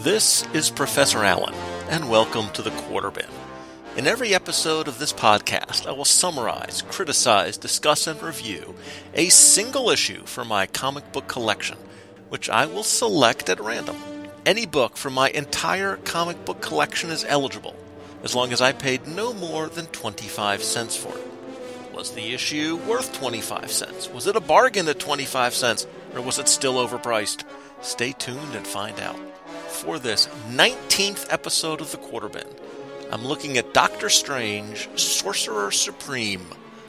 This is Professor Allen, and welcome to the Quarter Bin. In every episode of this podcast, I will summarize, criticize, discuss, and review a single issue from my comic book collection, which I will select at random. Any book from my entire comic book collection is eligible, as long as I paid no more than 25 cents for it. Was the issue worth 25 cents? Was it a bargain at 25 cents? Or was it still overpriced? Stay tuned and find out. For this 19th episode of the Quarter Bin, I'm looking at Doctor Strange Sorcerer Supreme,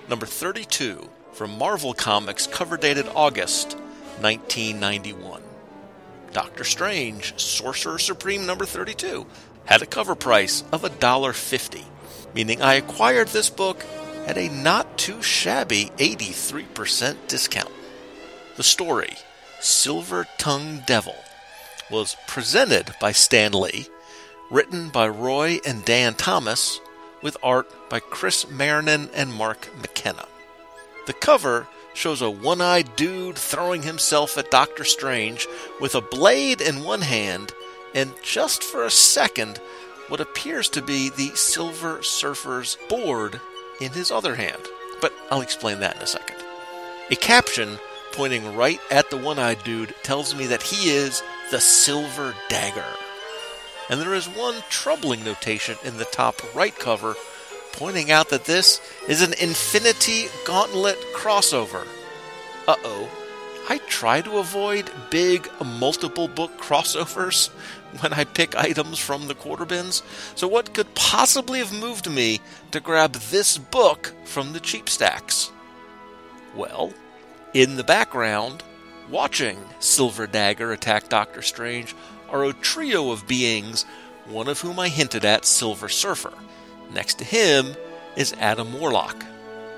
number 32, from Marvel Comics, cover dated August 1991. Doctor Strange Sorcerer Supreme number 32 had a cover price of $1.50, meaning I acquired this book at a not too shabby 83% discount. The story, Silver Tongue Devil, was presented by Stan Lee, written by Roy and Dan Thomas, with art by Chris Marrinan and Mark McKenna. The cover shows a one eyed dude throwing himself at Doctor Strange with a blade in one hand, and just for a second, what appears to be the Silver Surfer's board in his other hand. But I'll explain that in a second. A caption pointing right at the one eyed dude tells me that he is the Silver Dagger. And there is one troubling notation in the top right cover pointing out that this is an Infinity Gauntlet crossover. Uh oh. I try to avoid big multiple book crossovers when I pick items from the quarter bins, so what could possibly have moved me to grab this book from the cheap stacks? Well, in the background, watching Silver Dagger attack Doctor Strange, are a trio of beings, one of whom I hinted at Silver Surfer. Next to him is Adam Warlock,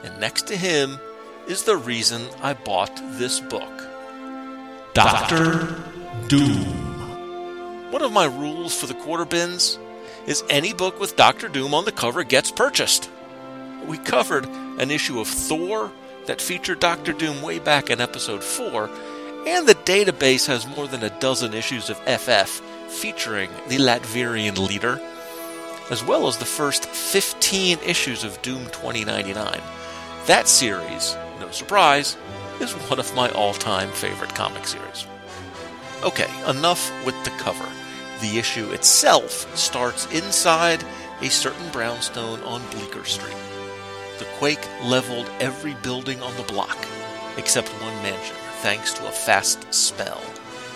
and next to him is the reason I bought this book Doctor Doom. One of my rules for the quarter bins is any book with Doctor Doom on the cover gets purchased. We covered an issue of Thor that featured Doctor Doom way back in episode 4, and the database has more than a dozen issues of FF featuring the Latverian leader, as well as the first 15 issues of Doom 2099. That series, no surprise, is one of my all time favorite comic series. Okay, enough with the cover. The issue itself starts inside a certain brownstone on Bleecker Street. The quake leveled every building on the block, except one mansion, thanks to a fast spell.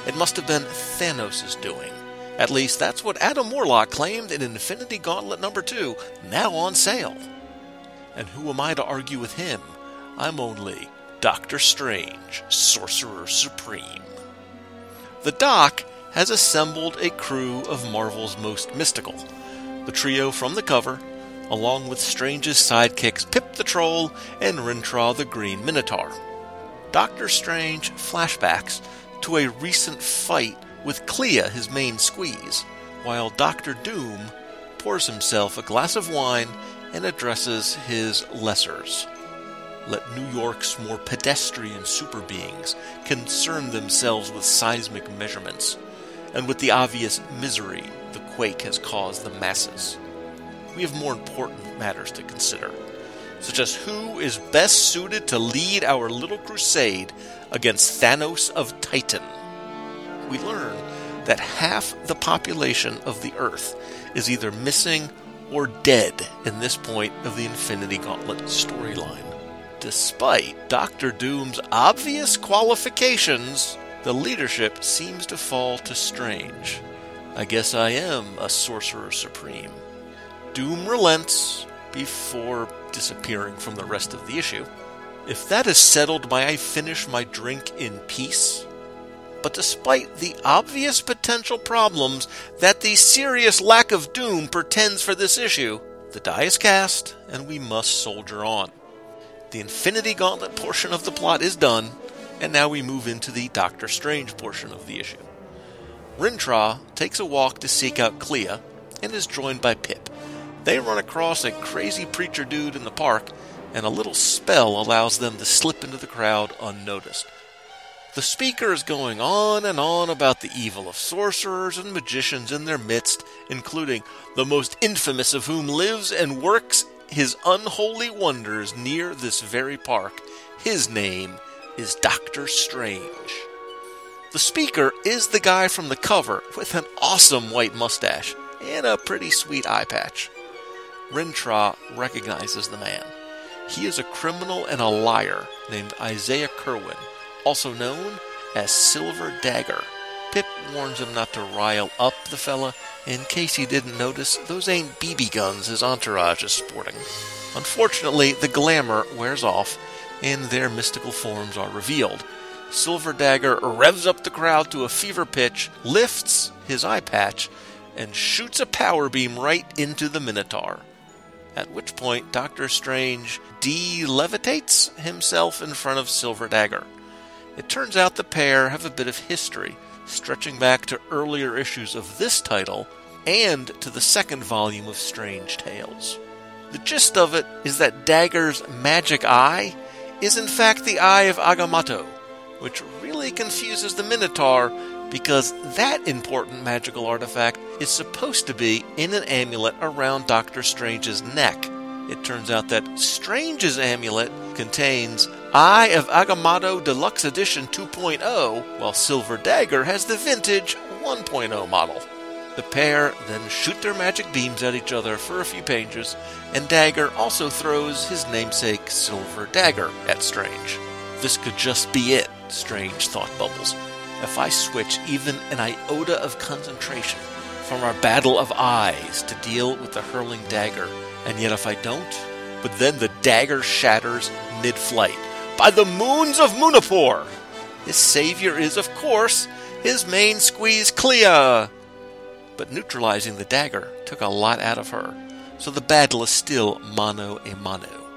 It must have been Thanos' doing. At least that's what Adam Warlock claimed in Infinity Gauntlet number 2, now on sale. And who am I to argue with him? I'm only Doctor Strange, Sorcerer Supreme. The Doc has assembled a crew of Marvel's most mystical. The trio from the cover, along with Strange's sidekicks Pip the Troll and Rintrah the Green Minotaur. Doctor Strange flashbacks to a recent fight with Clea, his main squeeze, while Doctor Doom pours himself a glass of wine and addresses his lessers. Let New York's more pedestrian super beings concern themselves with seismic measurements and with the obvious misery the quake has caused the masses. We have more important matters to consider, such as who is best suited to lead our little crusade against Thanos of Titan. We learn that half the population of the Earth is either missing or dead in this point of the Infinity Gauntlet storyline. Despite Doctor Doom's obvious qualifications, the leadership seems to fall to Strange. I guess I am a Sorcerer Supreme. Doom relents before disappearing from the rest of the issue. If that is settled, may I finish my drink in peace? But despite the obvious potential problems that the serious lack of Doom pretends for this issue, the die is cast and we must soldier on. The Infinity Gauntlet portion of the plot is done, and now we move into the Doctor Strange portion of the issue. Rintrah takes a walk to seek out Clea and is joined by Pip. They run across a crazy preacher dude in the park, and a little spell allows them to slip into the crowd unnoticed. The speaker is going on and on about the evil of sorcerers and magicians in their midst, including the most infamous of whom lives and works his unholy wonders near this very park. His name is Doctor Strange. The speaker is the guy from the cover with an awesome white mustache and a pretty sweet eye patch. Rintrah recognizes the man. He is a criminal and a liar named Isaiah Curwin, also known as Silver Dagger. Pip warns him not to rile up the fella. In case he didn't notice, those ain't BB guns his entourage is sporting. Unfortunately, the glamour wears off and their mystical forms are revealed. Silver Dagger revs up the crowd to a fever pitch, lifts his eye patch, and shoots a power beam right into the Minotaur. At which point, Doctor Strange de-levitates himself in front of Silver Dagger. It turns out the pair have a bit of history, stretching back to earlier issues of this title and to the second volume of Strange Tales. The gist of it is that Dagger's magic eye is in fact the eye of Agamotto, which really confuses the Minotaur because that important magical artifact is supposed to be in an amulet around Doctor Strange's neck. It turns out that Strange's amulet contains Eye of Agamotto Deluxe Edition 2.0, while Silver Dagger has the vintage 1.0 model. The pair then shoot their magic beams at each other for a few pages, and Dagger also throws his namesake Silver Dagger at Strange. This could just be it, Strange thought bubbles. If I switch even an iota of concentration from our battle of eyes to deal with the hurling dagger, and yet if I don't, but then the dagger shatters mid flight. By the moons of Munnopor! His savior is, of course, his main squeeze Clea, but neutralizing the dagger took a lot out of her, so the battle is still mano a mano.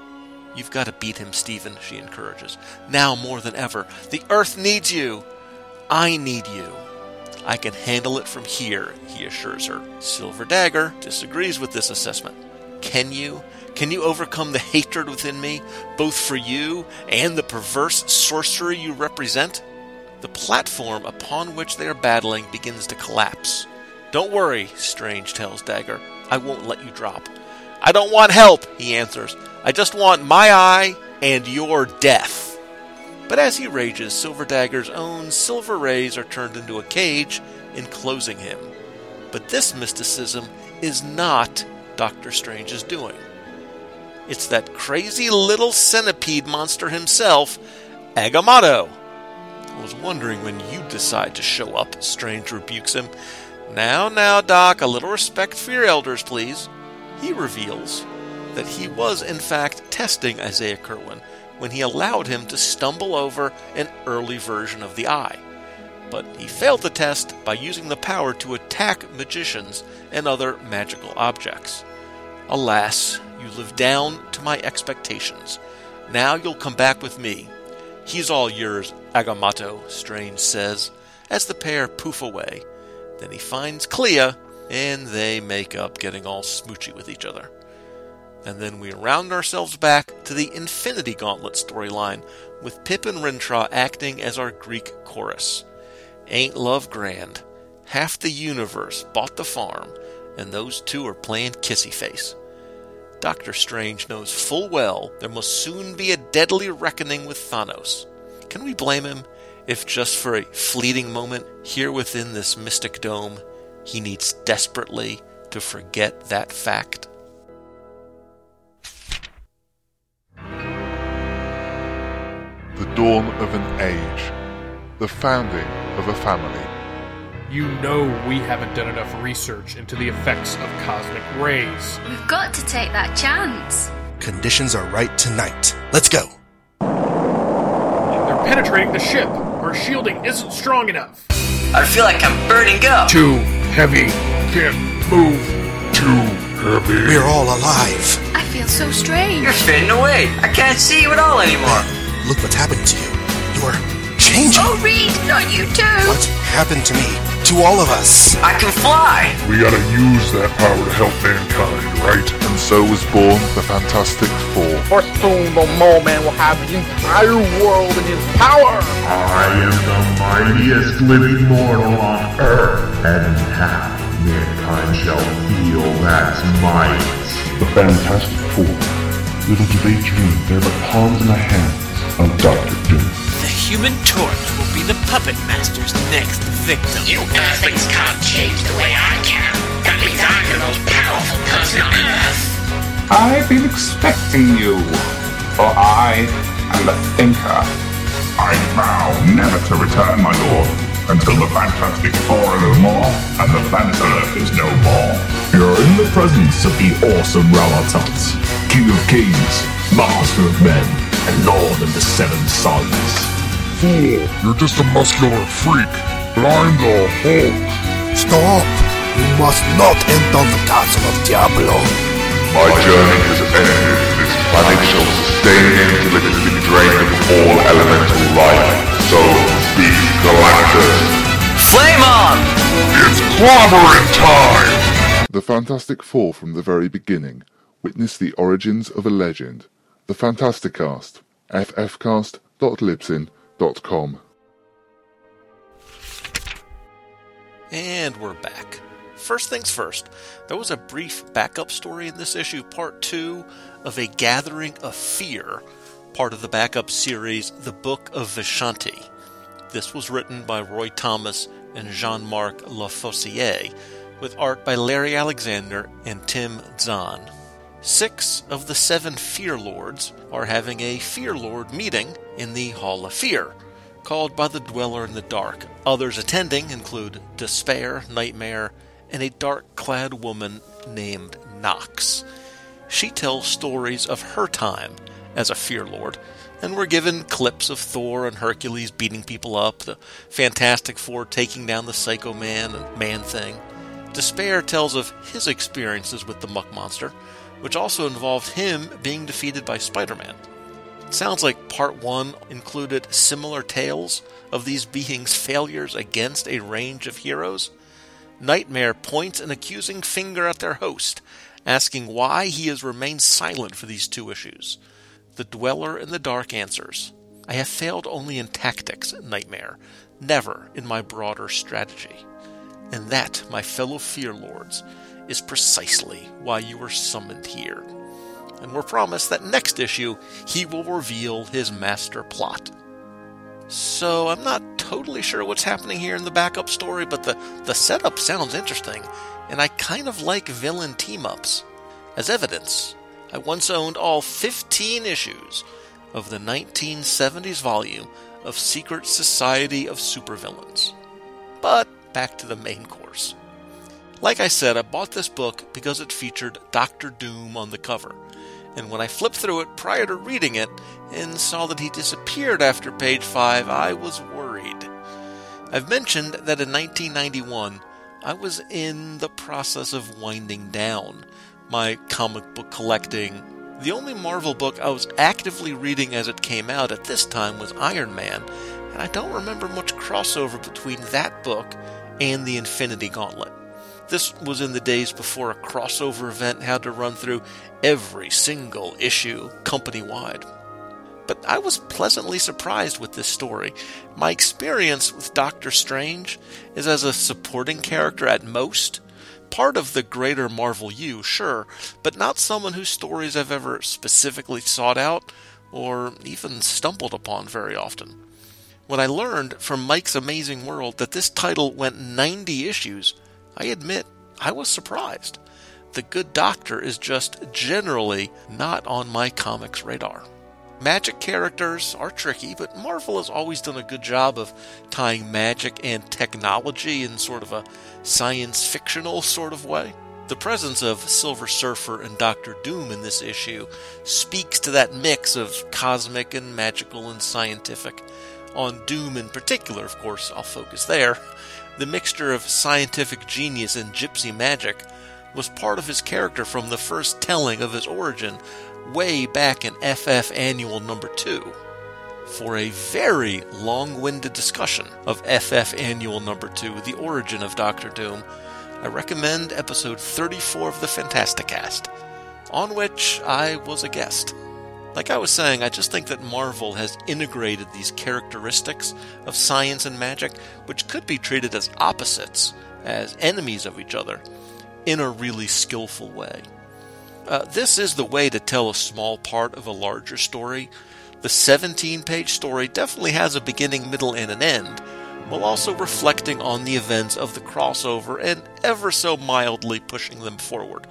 You've got to beat him, Stephen, she encourages. Now more than ever. The earth needs you. I need you. I can handle it from here, he assures her. Silver Dagger disagrees with this assessment. Can you? Can you overcome the hatred within me, both for you and the perverse sorcery you represent? The platform upon which they are battling begins to collapse. Don't worry, Strange tells Dagger. I won't let you drop. I don't want help, he answers. I just want my eye and your death. But as he rages, Silver Dagger's own silver rays are turned into a cage, enclosing him. But this mysticism is not Doctor Strange's doing. It's that crazy little centipede monster himself, Agamotto. I was wondering when you'd decide to show up, Strange rebukes him. Now, now, Doc, a little respect for your elders, please. He reveals that he was, in fact, testing Isaiah Curwin when he allowed him to stumble over an early version of the eye. But he failed the test by using the power to attack magicians and other magical objects. Alas, you live down to my expectations. Now you'll come back with me. He's all yours, Agamotto, Strange says, as the pair poof away then he finds Clea, and they make up getting all smoochy with each other. And then we round ourselves back to the Infinity Gauntlet storyline, with Pip and Rintrah acting as our Greek chorus. Ain't love grand? Half the universe bought the farm, and those two are playing kissy face. Doctor Strange knows full well there must soon be a deadly reckoning with Thanos. Can we blame him? if just for a fleeting moment here within this mystic dome, he needs desperately to forget that fact. Dawn of an age, the founding of a family. You know we haven't done enough research into the effects of cosmic rays. We've got to take that chance. Conditions are right tonight. Let's go. They're penetrating the ship. Our shielding isn't strong enough. I feel like I'm burning up. Too heavy. Can't move. Too heavy. We're all alive. I feel so strange. You're fading away. I can't see you at all anymore. Look what's happened to you. You're changing. Oh, Reed, not you too. What happened to me to all of us. I can fly! We gotta use that power to help mankind, right? And so was born the Fantastic Four. For soon the Mole Man will have the entire world in his power! I am the mightiest living mortal on earth, and half mankind shall feel that might. The Fantastic Four. Little do they dream they're but pawns in the hands Human Torch will be the puppet master's next victim. You Earthlings can't change the way I can. That means I'm the most powerful person on Earth. I've been expecting you, for I am the Thinker. I vow never to return, my lord, until the Fantastic Four are no more and the planet Earth is no more. You're in the presence of the awesome Ralatot, King of Kings, Master of Men, and Lord of the Seven Suns. Fool, you're just a muscular freak, but I'm the Hulk. Stop! You must not enter the castle of Diablo. My journey has ended. This planet shall sustain until it has been drained of all elemental life. So speak Galactus. Flame on! It's clobbering time! The Fantastic Four from the very beginning witness the origins of a legend. The Fantasticast. ffcast.libsyn.com And we're back. First things first, there was a brief backup story in this issue, part two of A Gathering of Fear, part of the backup series The Book of Vishanti. This was written by Roy Thomas and Jean Marc Lofficier, with art by Larry Alexander and Tim Zahn. Six of the seven Fear Lords are having a Fear Lord meeting in the Hall of Fear, called by the Dweller in the Dark. Others attending include Despair, Nightmare, and a dark clad woman named Nox. She tells stories of her time as a Fear Lord, and we're given clips of Thor and Hercules beating people up, the Fantastic Four taking down the Psycho Man and Man Thing. Despair tells of his experiences with the Muck Monster, which also involved him being defeated by Spider Man. Sounds like part one included similar tales of these beings' failures against a range of heroes. Nightmare points an accusing finger at their host, asking why he has remained silent for these two issues. The Dweller in the Dark answers I have failed only in tactics, Nightmare, never in my broader strategy. And that, my fellow Fear Lords, is precisely why you were summoned here. And we're promised that next issue he will reveal his master plot. So I'm not totally sure what's happening here in the backup story, but the, the setup sounds interesting, and I kind of like villain team ups. As evidence, I once owned all 15 issues of the 1970s volume of Secret Society of Supervillains. But back to the main course. Like I said, I bought this book because it featured Doctor Doom on the cover. And when I flipped through it prior to reading it and saw that he disappeared after page 5, I was worried. I've mentioned that in 1991, I was in the process of winding down my comic book collecting. The only Marvel book I was actively reading as it came out at this time was Iron Man, and I don't remember much crossover between that book and the Infinity Gauntlet. This was in the days before a crossover event had to run through every single issue company wide. But I was pleasantly surprised with this story. My experience with Doctor Strange is as a supporting character at most, part of the greater Marvel U, sure, but not someone whose stories I've ever specifically sought out or even stumbled upon very often. When I learned from Mike's Amazing World that this title went 90 issues, I admit I was surprised. The Good Doctor is just generally not on my comics radar. Magic characters are tricky, but Marvel has always done a good job of tying magic and technology in sort of a science fictional sort of way. The presence of Silver Surfer and Doctor Doom in this issue speaks to that mix of cosmic and magical and scientific. On Doom in particular, of course, I'll focus there. The mixture of scientific genius and gypsy magic was part of his character from the first telling of his origin way back in FF Annual number 2. for a very long winded discussion of FF Annual Number 2, The Origin of Doctor Doom, I recommend episode 34 of the Fantasticast, on which I was a guest. Like I was saying, I just think that Marvel has integrated these characteristics of science and magic, which could be treated as opposites, as enemies of each other, in a really skillful way. Uh, this is the way to tell a small part of a larger story. The 17 page story definitely has a beginning, middle, and an end, while also reflecting on the events of the crossover and ever so mildly pushing them forward.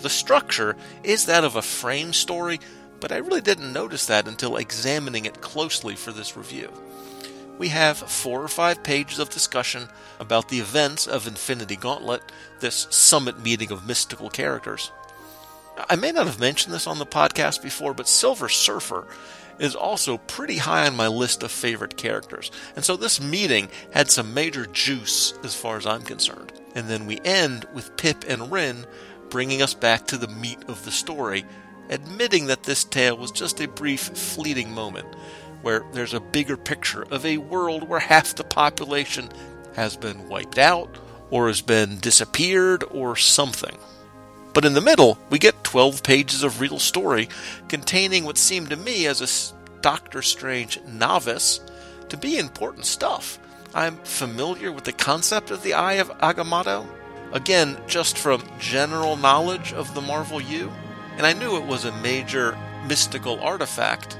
The structure is that of a frame story, but I really didn't notice that until examining it closely for this review. We have four or five pages of discussion about the events of Infinity Gauntlet, this summit meeting of mystical characters. I may not have mentioned this on the podcast before, but Silver Surfer is also pretty high on my list of favorite characters. And so this meeting had some major juice as far as I'm concerned. And then we end with Pip and Rin bringing us back to the meat of the story admitting that this tale was just a brief, fleeting moment, where there's a bigger picture of a world where half the population has been wiped out, or has been disappeared, or something. But in the middle, we get 12 pages of real story containing what seemed to me as a Doctor Strange novice to be important stuff. I'm familiar with the concept of the Eye of Agamotto, again, just from general knowledge of the Marvel U and I knew it was a major mystical artifact.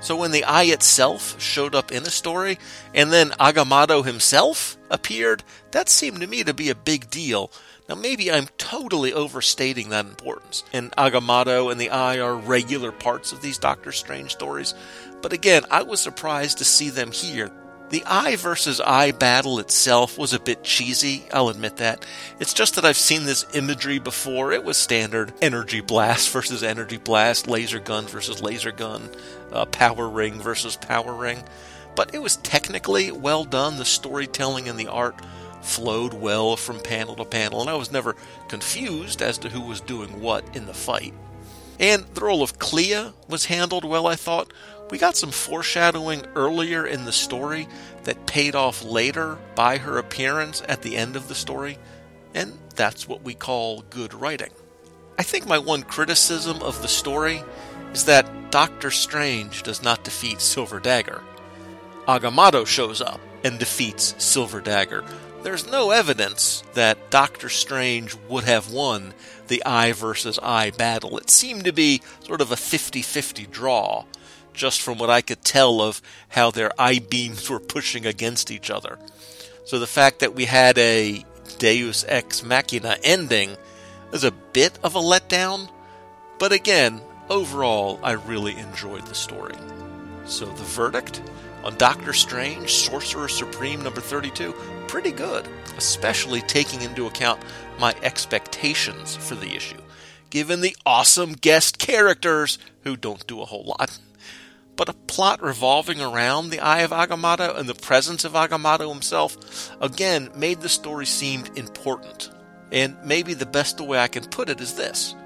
So when the eye itself showed up in a story, and then Agamotto himself appeared, that seemed to me to be a big deal. Now, maybe I'm totally overstating that importance, and Agamotto and the Eye are regular parts of these Doctor Strange stories, but again, I was surprised to see them here. The eye versus eye battle itself was a bit cheesy, I'll admit that. It's just that I've seen this imagery before. It was standard energy blast versus energy blast, laser gun versus laser gun, uh, power ring versus power ring. But it was technically well done. The storytelling and the art flowed well from panel to panel, and I was never confused as to who was doing what in the fight. And the role of Clea was handled well, I thought, we got some foreshadowing earlier in the story that paid off later by her appearance at the end of the story, and that's what we call good writing. I think my one criticism of the story is that Doctor Strange does not defeat Silver Dagger. Agamotto shows up and defeats Silver Dagger. There's no evidence that Doctor Strange would have won the eye versus eye battle. It seemed to be sort of a 50 50 draw just from what I could tell of how their eye beams were pushing against each other. So the fact that we had a Deus Ex Machina ending is a bit of a letdown, but again, overall, I really enjoyed the story. So the verdict on Doctor Strange, Sorcerer Supreme number 32, pretty good, especially taking into account my expectations for the issue, given the awesome guest characters who don't do a whole lot but a plot revolving around the Eye of Agamotto and the presence of Agamotto himself, again, made the story seem important. And maybe the best way I can put it is this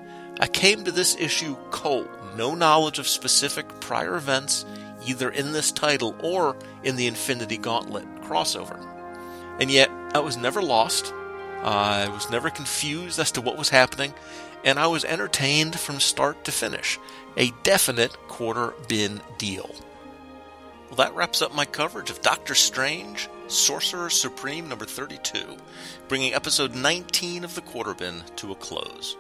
I came to this issue cold, no knowledge of specific prior events, either in this title or in the Infinity Gauntlet crossover. And yet, I was never lost. I was never confused as to what was happening, and I was entertained from start to finish a definite quarter bin deal. Well, that wraps up my coverage of Doctor Strange, Sorcerer Supreme number 32, bringing episode 19 of the quarter bin to a close.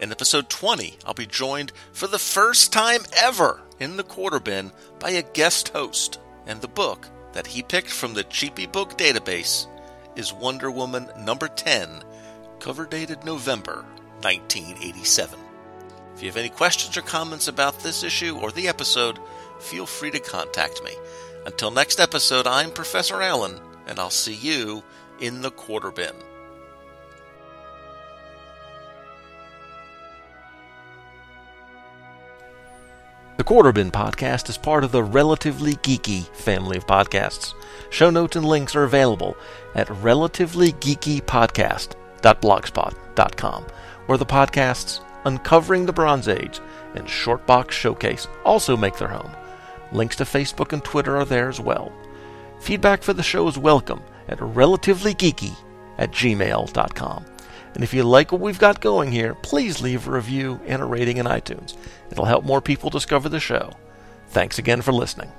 In episode 20, I'll be joined for the first time ever in the quarter bin by a guest host, and the book that he picked from the Cheapy Book database is Wonder Woman number 10, cover dated November 1987. If you have any questions or comments about this issue or the episode, feel free to contact me. Until next episode, I'm Professor Allen, and I'll see you in the quarter bin. The Quarter Bin Podcast is part of the Relatively Geeky family of podcasts. Show notes and links are available at relativelygeekypodcast.blogspot.com, where the podcasts Uncovering the Bronze Age and Shortbox Showcase also make their home. Links to Facebook and Twitter are there as well. Feedback for the show is welcome at relativelygeeky at gmail.com. And if you like what we've got going here, please leave a review and a rating in iTunes. It'll help more people discover the show. Thanks again for listening.